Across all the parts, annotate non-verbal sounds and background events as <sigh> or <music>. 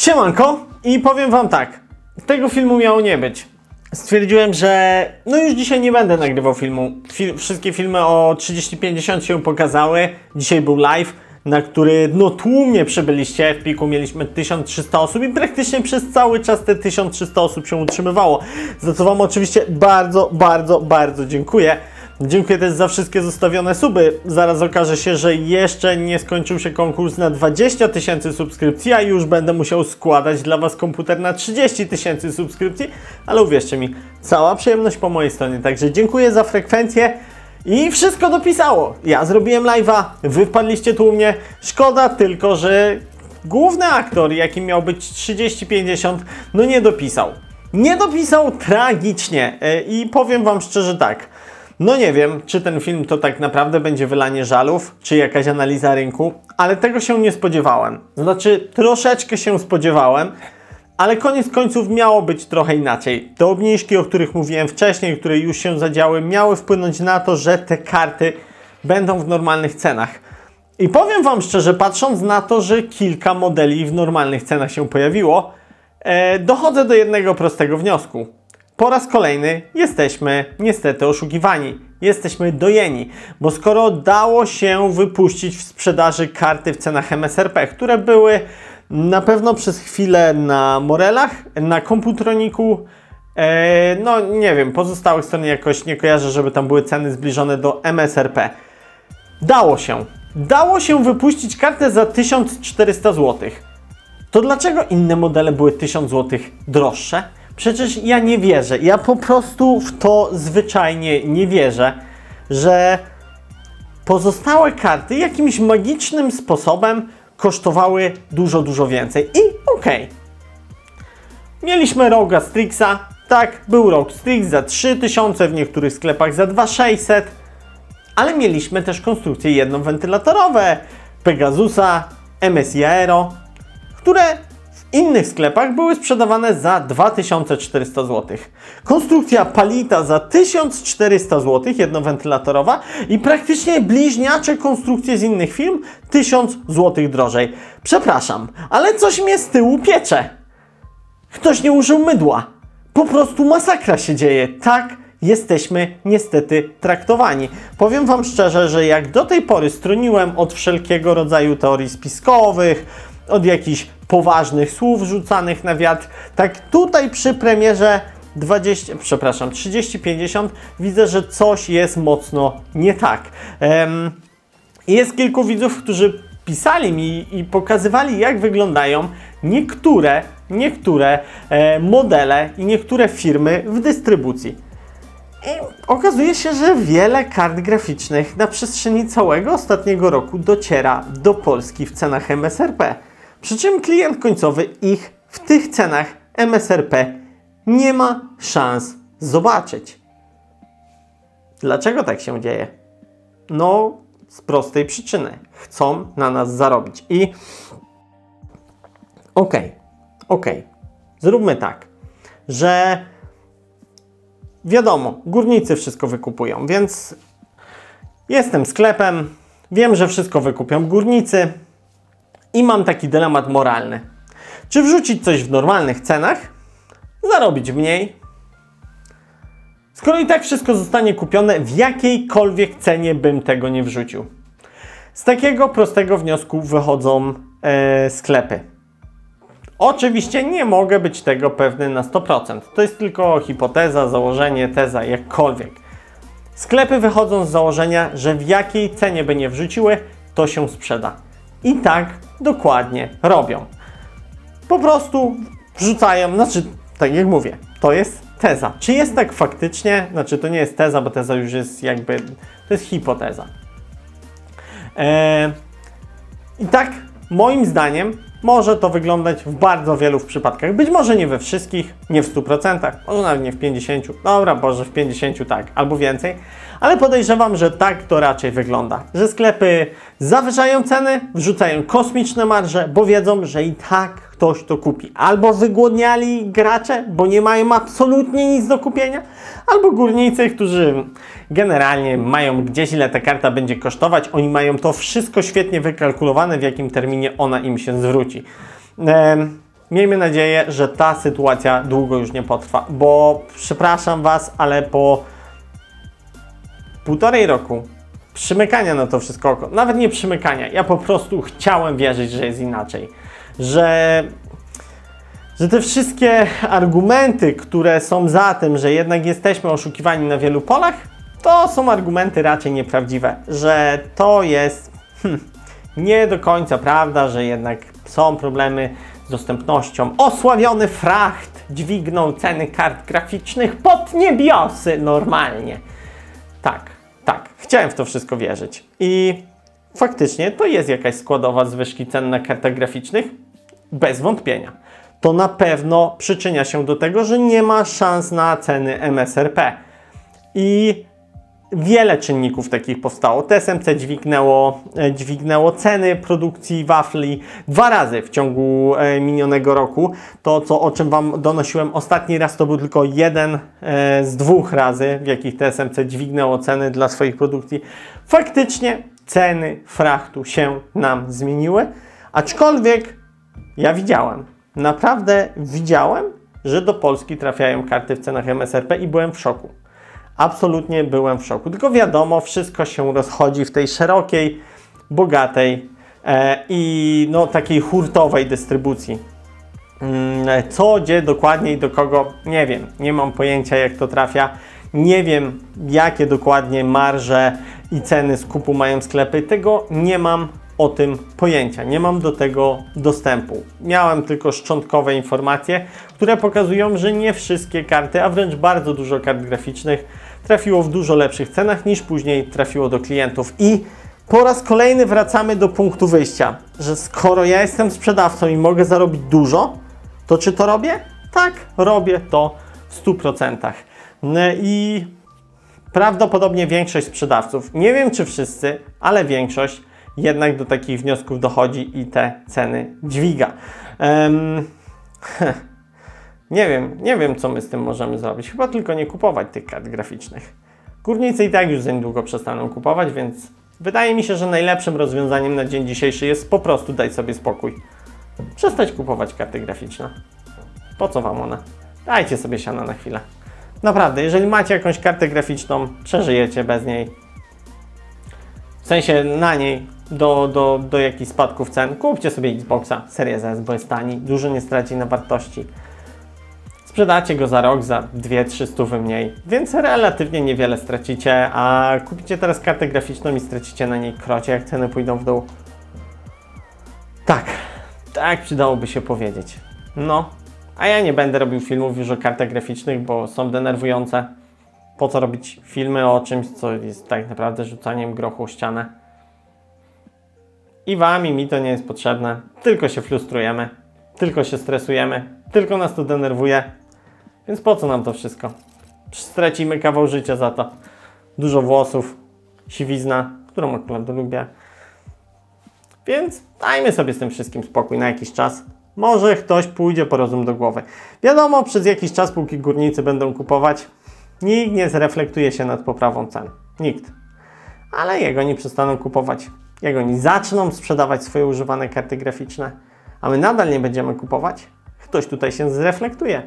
Siemanko i powiem wam tak, tego filmu miało nie być. Stwierdziłem, że no już dzisiaj nie będę nagrywał filmu. Fil wszystkie filmy o 3050 się pokazały. Dzisiaj był live, na który no tłumnie przybyliście. W piku mieliśmy 1300 osób i praktycznie przez cały czas te 1300 osób się utrzymywało. Za co wam oczywiście bardzo, bardzo, bardzo dziękuję. Dziękuję też za wszystkie zostawione suby. Zaraz okaże się, że jeszcze nie skończył się konkurs na 20 tysięcy subskrypcji, a już będę musiał składać dla Was komputer na 30 tysięcy subskrypcji, ale uwierzcie mi, cała przyjemność po mojej stronie. Także dziękuję za frekwencję. I wszystko dopisało. Ja zrobiłem live'a, wy wpadliście tu u mnie. Szkoda tylko, że główny aktor, jakim miał być 30-50, no nie dopisał. Nie dopisał tragicznie. E, I powiem Wam szczerze tak. No nie wiem, czy ten film to tak naprawdę będzie wylanie żalów, czy jakaś analiza rynku, ale tego się nie spodziewałem. Znaczy, troszeczkę się spodziewałem, ale koniec końców miało być trochę inaczej. Te obniżki, o których mówiłem wcześniej, które już się zadziały, miały wpłynąć na to, że te karty będą w normalnych cenach. I powiem Wam szczerze, patrząc na to, że kilka modeli w normalnych cenach się pojawiło, e, dochodzę do jednego prostego wniosku po raz kolejny jesteśmy niestety oszukiwani. Jesteśmy dojeni, bo skoro dało się wypuścić w sprzedaży karty w cenach MSRP, które były na pewno przez chwilę na Morelach, na Komputroniku, e, no nie wiem, pozostałych stron jakoś nie kojarzę, żeby tam były ceny zbliżone do MSRP. Dało się. Dało się wypuścić kartę za 1400 zł. To dlaczego inne modele były 1000 zł droższe? Przecież ja nie wierzę. Ja po prostu w to zwyczajnie nie wierzę, że pozostałe karty jakimś magicznym sposobem kosztowały dużo, dużo więcej. I okej. Okay. Mieliśmy Roga Strixa. Tak, był Rogue Strix za 3000, w niektórych sklepach za 2600. Ale mieliśmy też konstrukcje jednowentylatorowe Pegasusa, MSI Aero, które innych sklepach były sprzedawane za 2400 zł. Konstrukcja Palita za 1400 zł, jednowentylatorowa i praktycznie bliźniacze konstrukcje z innych firm 1000 zł drożej. Przepraszam, ale coś mnie z tyłu piecze. Ktoś nie użył mydła. Po prostu masakra się dzieje. Tak jesteśmy niestety traktowani. Powiem Wam szczerze, że jak do tej pory stroniłem od wszelkiego rodzaju teorii spiskowych, od jakichś poważnych słów rzucanych na wiatr. Tak tutaj przy premierze 20, przepraszam, 30-50 widzę, że coś jest mocno nie tak. Um, jest kilku widzów, którzy pisali mi i pokazywali, jak wyglądają niektóre, niektóre e, modele i niektóre firmy w dystrybucji. I okazuje się, że wiele kart graficznych na przestrzeni całego ostatniego roku dociera do Polski w cenach MSRP. Przy czym klient końcowy ich w tych cenach MSRP nie ma szans zobaczyć. Dlaczego tak się dzieje? No, z prostej przyczyny. Chcą na nas zarobić. I okej, okay, okej, okay. zróbmy tak, że wiadomo, górnicy wszystko wykupują, więc jestem sklepem, wiem, że wszystko wykupią górnicy, i mam taki dylemat moralny. Czy wrzucić coś w normalnych cenach, zarobić mniej, skoro i tak wszystko zostanie kupione, w jakiejkolwiek cenie bym tego nie wrzucił? Z takiego prostego wniosku wychodzą e, sklepy. Oczywiście nie mogę być tego pewny na 100%. To jest tylko hipoteza, założenie, teza, jakkolwiek. Sklepy wychodzą z założenia, że w jakiej cenie by nie wrzuciły, to się sprzeda. I tak dokładnie robią. Po prostu wrzucają, znaczy, tak jak mówię, to jest teza. Czy jest tak faktycznie? Znaczy, to nie jest teza, bo teza już jest jakby, to jest hipoteza. Eee, I tak, moim zdaniem, może to wyglądać w bardzo wielu przypadkach. Być może nie we wszystkich, nie w 100%, może nawet nie w 50%. Dobra, może w 50% tak, albo więcej. Ale podejrzewam, że tak to raczej wygląda. Że sklepy zawyżają ceny, wrzucają kosmiczne marże, bo wiedzą, że i tak ktoś to kupi. Albo wygłodniali gracze, bo nie mają absolutnie nic do kupienia, albo górnicy, którzy generalnie mają gdzieś ile ta karta będzie kosztować, oni mają to wszystko świetnie wykalkulowane, w jakim terminie ona im się zwróci. miejmy nadzieję, że ta sytuacja długo już nie potrwa, bo przepraszam Was, ale po półtorej roku przymykania na to wszystko oko, nawet nie przymykania, ja po prostu chciałem wierzyć, że jest inaczej, że że te wszystkie argumenty, które są za tym, że jednak jesteśmy oszukiwani na wielu polach, to są argumenty raczej nieprawdziwe, że to jest hmm, nie do końca prawda, że jednak są problemy z dostępnością. Osławiony fracht dźwignął ceny kart graficznych pod niebiosy normalnie. Tak, tak, chciałem w to wszystko wierzyć. I faktycznie to jest jakaś składowa zwyżki cen na kartach graficznych, bez wątpienia. To na pewno przyczynia się do tego, że nie ma szans na ceny MSRP. I wiele czynników takich powstało. TSMC dźwignęło, e, dźwignęło ceny produkcji wafli dwa razy w ciągu e, minionego roku. To, co, o czym Wam donosiłem ostatni raz, to był tylko jeden e, z dwóch razy, w jakich TSMC dźwignęło ceny dla swoich produkcji. Faktycznie ceny frachtu się nam zmieniły, aczkolwiek ja widziałem, naprawdę widziałem, że do Polski trafiają karty w cenach MSRP i byłem w szoku absolutnie byłem w szoku. Tylko wiadomo, wszystko się rozchodzi w tej szerokiej, bogatej e, i no, takiej hurtowej dystrybucji. Mm, co, gdzie dokładnie i do kogo, nie wiem. Nie mam pojęcia, jak to trafia. Nie wiem, jakie dokładnie marże i ceny skupu mają sklepy. Tego nie mam o tym pojęcia, nie mam do tego dostępu. Miałem tylko szczątkowe informacje, które pokazują, że nie wszystkie karty, a wręcz bardzo dużo kart graficznych trafiło w dużo lepszych cenach niż później trafiło do klientów. I po raz kolejny wracamy do punktu wyjścia, że skoro ja jestem sprzedawcą i mogę zarobić dużo, to czy to robię? Tak, robię to w 100%. I prawdopodobnie większość sprzedawców, nie wiem czy wszyscy, ale większość jednak do takich wniosków dochodzi i te ceny dźwiga. Um, <laughs> nie wiem, nie wiem co my z tym możemy zrobić. Chyba tylko nie kupować tych kart graficznych. Górnicy i tak już za niedługo przestaną kupować, więc wydaje mi się, że najlepszym rozwiązaniem na dzień dzisiejszy jest po prostu dać sobie spokój. Przestać kupować karty graficzne. Po co Wam one? Dajcie sobie siana na chwilę. Naprawdę, jeżeli macie jakąś kartę graficzną, przeżyjecie bez niej. W sensie na niej do, do, do jakichś spadków cen, kupcie sobie Xboxa Series S, bo jest tani, dużo nie straci na wartości. Sprzedacie go za rok za 2-3 stówy mniej, więc relatywnie niewiele stracicie, a kupicie teraz kartę graficzną i stracicie na niej krocie, jak ceny pójdą w dół. Tak, tak przydałoby się powiedzieć. No, a ja nie będę robił filmów już o kartach graficznych, bo są denerwujące. Po co robić filmy o czymś, co jest tak naprawdę rzucaniem grochu o ścianę? I wam, i mi to nie jest potrzebne. Tylko się frustrujemy, tylko się stresujemy, tylko nas to denerwuje. Więc po co nam to wszystko? Stracimy kawał życia za to. Dużo włosów, siwizna, którą akurat lubię. Więc dajmy sobie z tym wszystkim spokój na jakiś czas. Może ktoś pójdzie po rozum do głowy. Wiadomo, przez jakiś czas, póki górnicy będą kupować, nikt nie zreflektuje się nad poprawą cen. Nikt. Ale jego nie przestaną kupować. Jak oni zaczną sprzedawać swoje używane karty graficzne, a my nadal nie będziemy kupować, ktoś tutaj się zreflektuje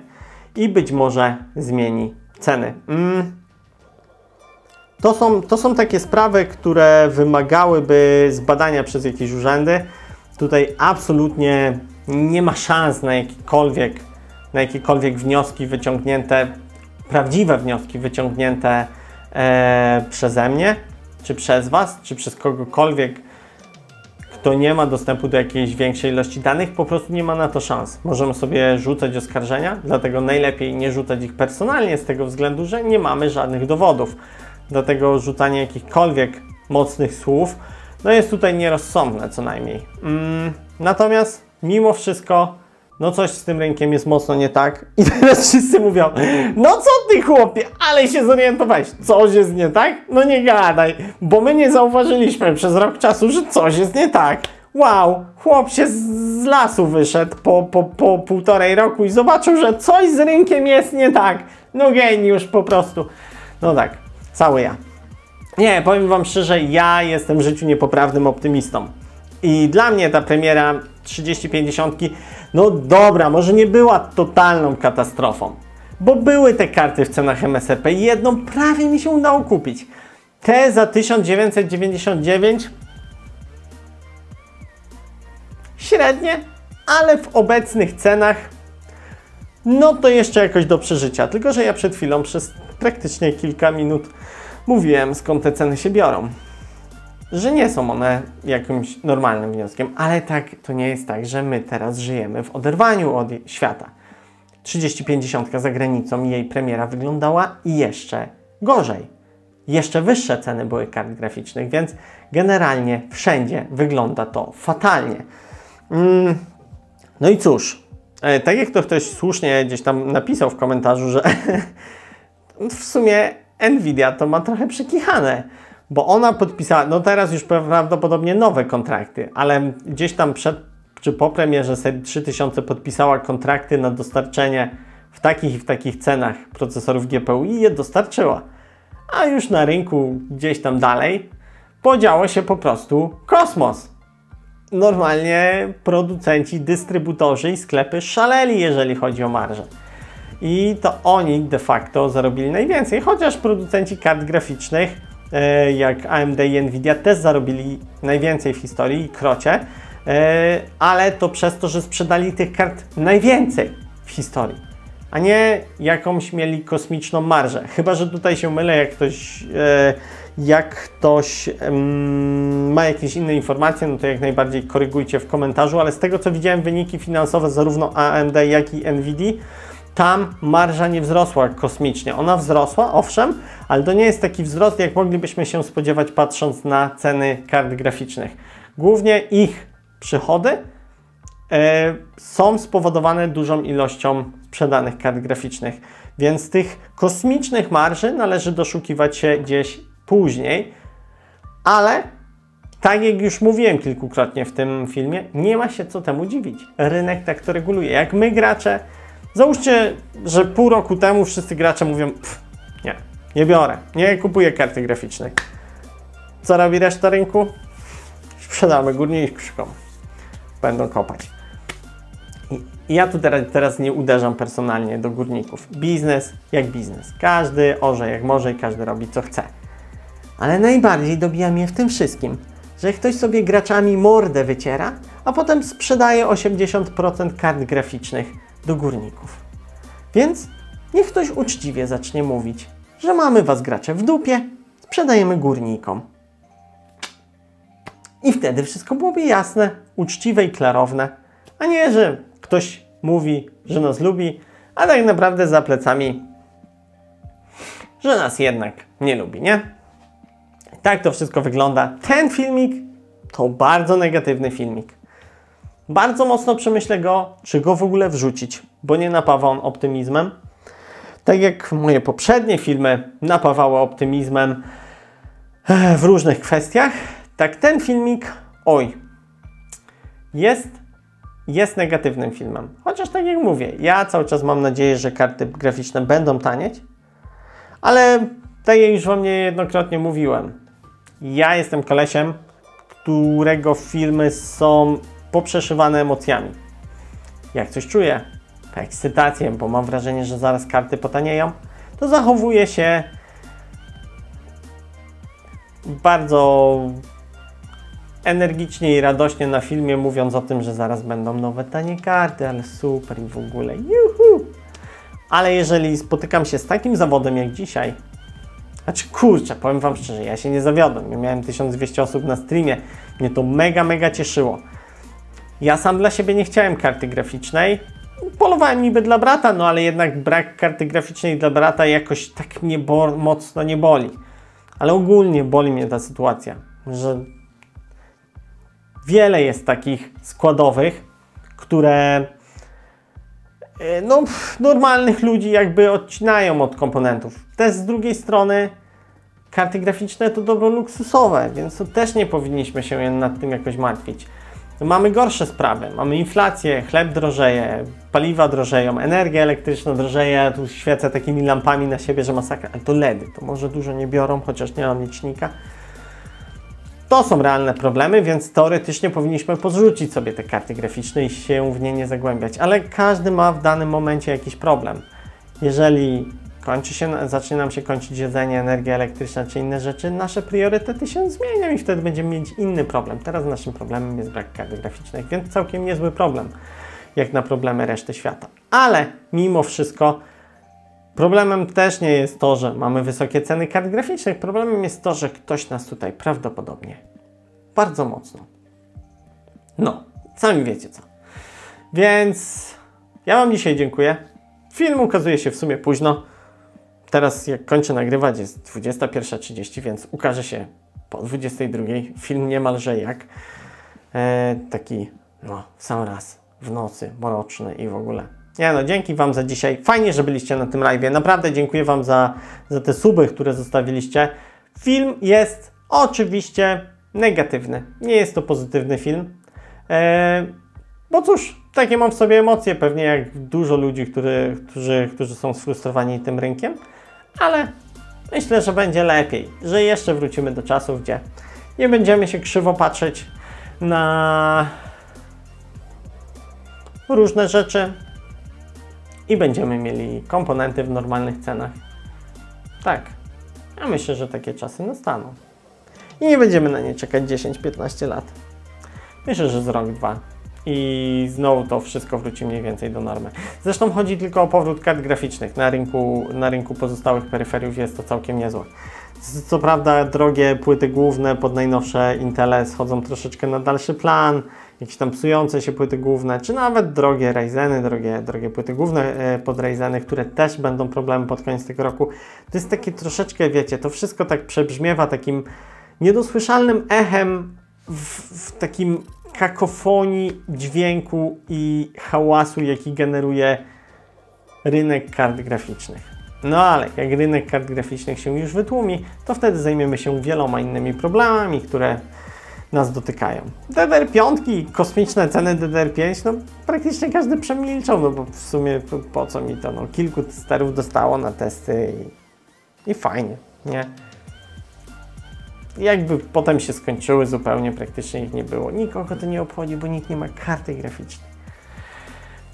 i być może zmieni ceny. Mm. To, są, to są takie sprawy, które wymagałyby zbadania przez jakieś urzędy. Tutaj absolutnie nie ma szans na jakiekolwiek, na jakiekolwiek wnioski wyciągnięte, prawdziwe wnioski wyciągnięte e, przeze mnie, czy przez Was, czy przez kogokolwiek, kto nie ma dostępu do jakiejś większej ilości danych, po prostu nie ma na to szans. Możemy sobie rzucać oskarżenia, dlatego najlepiej nie rzucać ich personalnie z tego względu, że nie mamy żadnych dowodów. Dlatego rzucanie jakichkolwiek mocnych słów no jest tutaj nierozsądne co najmniej. Mm, natomiast mimo wszystko no coś z tym rynkiem jest mocno nie tak. <laughs> I teraz wszyscy mówią, no co ty chłopie, ale się zorientowałeś, coś jest nie tak? No nie gadaj, bo my nie zauważyliśmy przez rok czasu, że coś jest nie tak. Wow, chłop się z lasu wyszedł po, po, po półtorej roku i zobaczył, że coś z rynkiem jest nie tak. No geniusz po prostu. No tak, cały ja. Nie, powiem Wam szczerze, ja jestem w życiu niepoprawnym optymistą. I dla mnie ta premiera 3050, no dobra, może nie była totalną katastrofą, bo były te karty w cenach MSRP i jedną prawie mi się udało kupić. Te za 1999 średnie, ale w obecnych cenach no to jeszcze jakoś do przeżycia. Tylko, że ja przed chwilą przez praktycznie kilka minut mówiłem skąd te ceny się biorą. Że nie są one jakimś normalnym wnioskiem, ale tak to nie jest tak, że my teraz żyjemy w oderwaniu od świata. 3050 za granicą jej premiera wyglądała jeszcze gorzej. Jeszcze wyższe ceny były kart graficznych, więc generalnie wszędzie wygląda to fatalnie. Mm, no i cóż, e, tak jak to ktoś słusznie gdzieś tam napisał w komentarzu, że <laughs> w sumie Nvidia to ma trochę przekichane, bo ona podpisała, no teraz już prawdopodobnie nowe kontrakty, ale gdzieś tam przed czy po premierze serii 3000 podpisała kontrakty na dostarczenie w takich i w takich cenach procesorów GPU i je dostarczyła. A już na rynku gdzieś tam dalej podziało się po prostu kosmos normalnie producenci, dystrybutorzy i sklepy szaleli, jeżeli chodzi o marżę. I to oni de facto zarobili najwięcej, chociaż producenci kart graficznych, jak AMD i Nvidia, też zarobili najwięcej w historii, krocie, e, ale to przez to, że sprzedali tych kart najwięcej w historii, a nie jakąś mieli kosmiczną marżę. Chyba, że tutaj się mylę, jak ktoś e, jak ktoś ma jakieś inne informacje, no to jak najbardziej korygujcie w komentarzu, ale z tego co widziałem wyniki finansowe zarówno AMD jak i Nvidia, tam marża nie wzrosła kosmicznie. Ona wzrosła, owszem, ale to nie jest taki wzrost, jak moglibyśmy się spodziewać patrząc na ceny kart graficznych. Głównie ich przychody e, są spowodowane dużą ilością sprzedanych kart graficznych, więc tych kosmicznych marży należy doszukiwać się gdzieś później, ale tak jak już mówiłem kilkukrotnie w tym filmie, nie ma się co temu dziwić. Rynek tak to reguluje. Jak my gracze, załóżcie, że pół roku temu wszyscy gracze mówią, nie, nie biorę, nie kupuję karty graficznej. Co robi reszta rynku? Sprzedamy górniczkom. Będą kopać. I ja tu teraz, teraz nie uderzam personalnie do górników. Biznes jak biznes. Każdy orze jak może i każdy robi co chce. Ale najbardziej dobija mnie w tym wszystkim, że ktoś sobie graczami mordę wyciera, a potem sprzedaje 80% kart graficznych do górników. Więc niech ktoś uczciwie zacznie mówić, że mamy was gracze w dupie, sprzedajemy górnikom. I wtedy wszystko byłoby jasne, uczciwe i klarowne, a nie, że ktoś mówi, że nas lubi, a tak naprawdę za plecami, że nas jednak nie lubi, nie? Tak to wszystko wygląda. Ten filmik to bardzo negatywny filmik. Bardzo mocno przemyślę go, czy go w ogóle wrzucić, bo nie napawa on optymizmem. Tak jak moje poprzednie filmy napawały optymizmem e, w różnych kwestiach, tak ten filmik, oj, jest, jest negatywnym filmem. Chociaż tak jak mówię, ja cały czas mam nadzieję, że karty graficzne będą tanieć, ale tak jak już Wam niejednokrotnie mówiłem, ja jestem kolesiem, którego filmy są poprzeszywane emocjami. Jak coś czuję, ekscytację, bo mam wrażenie, że zaraz karty potanieją, to zachowuję się bardzo energicznie i radośnie na filmie, mówiąc o tym, że zaraz będą nowe tanie karty, ale super i w ogóle. Juhu! Ale jeżeli spotykam się z takim zawodem jak dzisiaj, znaczy kurczę, powiem Wam szczerze, ja się nie zawiodłem. Ja miałem 1200 osób na streamie. Mnie to mega, mega cieszyło. Ja sam dla siebie nie chciałem karty graficznej. Polowałem niby dla brata, no ale jednak brak karty graficznej dla brata jakoś tak mnie mocno nie boli. Ale ogólnie boli mnie ta sytuacja, że wiele jest takich składowych, które E, no, normalnych ludzi jakby odcinają od komponentów. Też z drugiej strony karty graficzne to dobro luksusowe, więc to też nie powinniśmy się nad tym jakoś martwić. Mamy gorsze sprawy, mamy inflację, chleb drożeje, paliwa drożeją, energia elektryczna drożeje, tu świecę takimi lampami na siebie, że masakra, ale to LEDy, to może dużo nie biorą, chociaż nie mam licznika. to są realne problemy, więc teoretycznie powinniśmy podrzucić sobie te karty graficzne i się w nie nie zagłębiać, ale każdy ma w danym momencie jakiś problem. Jeżeli kończy się, zacznie nam się kończyć jedzenie, energia elektryczna czy inne rzeczy, nasze priorytety się zmienią i wtedy będziemy mieć inny problem. Teraz naszym problemem jest brak kart graficznych, więc całkiem niezły problem, jak na problemy reszty świata. Ale mimo wszystko Problemem też nie jest to, że mamy wysokie ceny kart graficznych. Problemem jest to, że ktoś nas tutaj prawdopodobnie bardzo mocno. No, sami wiecie co. Więc ja Wam dzisiaj dziękuję. Film ukazuje się w sumie późno. Teraz jak kończę nagrywać jest 21.30, więc ukaże się po 22.00. Film niemalże jak e, taki, no, sam raz w nocy, mroczny i w ogóle. Nie no, dzięki Wam za dzisiaj. Fajnie, że byliście na tym live. Naprawdę dziękuję Wam za, za te suby, które zostawiliście. Film jest oczywiście negatywny. Nie jest to pozytywny film. Eee, bo cóż, takie mam w sobie emocje, pewnie jak dużo ludzi, który, którzy, którzy są sfrustrowani tym rynkiem, ale myślę, że będzie lepiej, że jeszcze wrócimy do czasów, gdzie nie będziemy się krzywo patrzeć na różne rzeczy, i będziemy mieli komponenty w normalnych cenach. Tak, ja myślę, że takie czasy nastaną. I nie będziemy na nie czekać 10-15 lat. Myślę, że z rok, dwa. I znowu to wszystko wróci mniej więcej do normy. Zresztą chodzi tylko o powrót kart graficznych. Na rynku, na rynku pozostałych peryferiów jest to całkiem niezłe. Co prawda drogie płyty główne pod najnowsze Intele schodzą troszeczkę na dalszy plan jakieś tam psujące się płyty główne, czy nawet drogie Ryzeny, drogie, drogie płyty główne e, pod Ryzeny, które też będą problemem pod koniec tego roku. To jest takie troszeczkę, wiecie, to wszystko tak przebrzmiewa takim niedosłyszalnym echem w, w takim kakofonii dźwięku i hałasu, jaki generuje rynek kart graficznych. No ale jak rynek kart graficznych się już wytłumi, to wtedy zajmiemy się wieloma innymi problemami, które nas dotykają. DDR5, kosmiczne ceny DDR5, no praktycznie każdy przemilczał, no bo w sumie po, co mi to, no kilku testerów dostało na testy i, i fajnie, nie? Jakby potem się skończyły zupełnie, praktycznie ich nie było. Nikogo to nie obchodzi, bo nikt nie ma karty graficznej.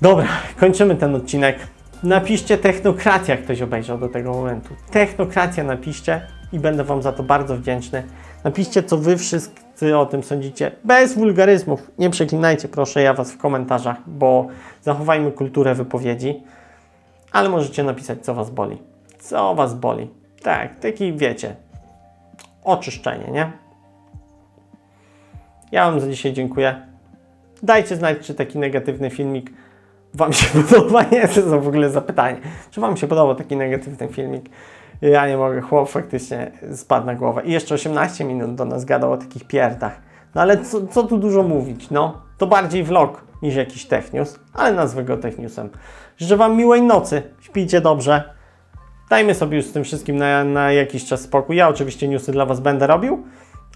Dobra, kończymy ten odcinek. Napiszcie technokracja, ktoś obejrzał do tego momentu. Technokracja napiszcie i będę Wam za to bardzo wdzięczny. Napiszcie, co Wy wszyscy o tym sądzicie. Bez wulgaryzmów. Nie przeklinajcie, proszę ja Was w komentarzach, bo zachowajmy kulturę wypowiedzi. Ale możecie napisać, co Was boli. Co Was boli. Tak, taki wiecie. Oczyszczenie, nie? Ja Wam za dzisiaj dziękuję. Dajcie znać, czy taki negatywny filmik Wam się <laughs> podoba. Nie, to jest w ogóle zapytanie. Czy Wam się podobał taki negatywny filmik? Ja nie mogę, chłop faktycznie spadł na głowę. I jeszcze 18 minut do nas gadał o takich pierdach. No ale co, co tu dużo mówić, no? To bardziej vlog niż jakiś technius, ale nazwę go techniusem. Życzę Wam miłej nocy, śpijcie dobrze. Dajmy sobie już z tym wszystkim na, na jakiś czas spokój. Ja oczywiście newsy dla Was będę robił,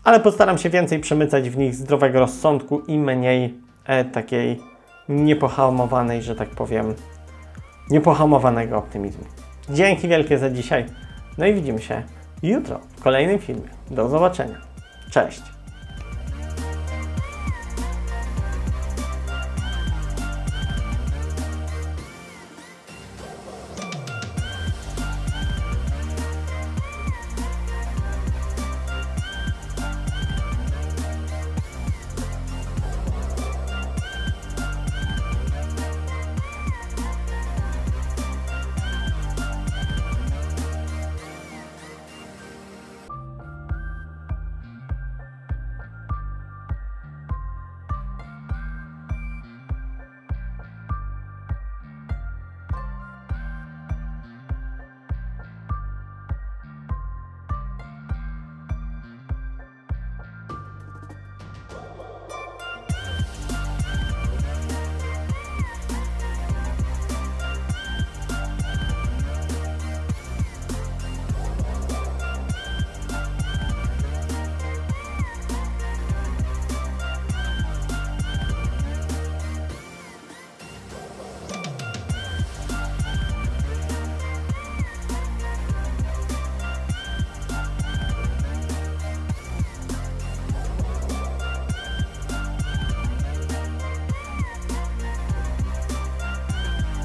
ale postaram się więcej przemycać w nich zdrowego rozsądku i mniej e, takiej niepohamowanej, że tak powiem, niepohamowanego optymizmu. Dzięki wielkie za dzisiaj. No i widzimy się jutro w kolejnym filmie. Do zobaczenia. Cześć!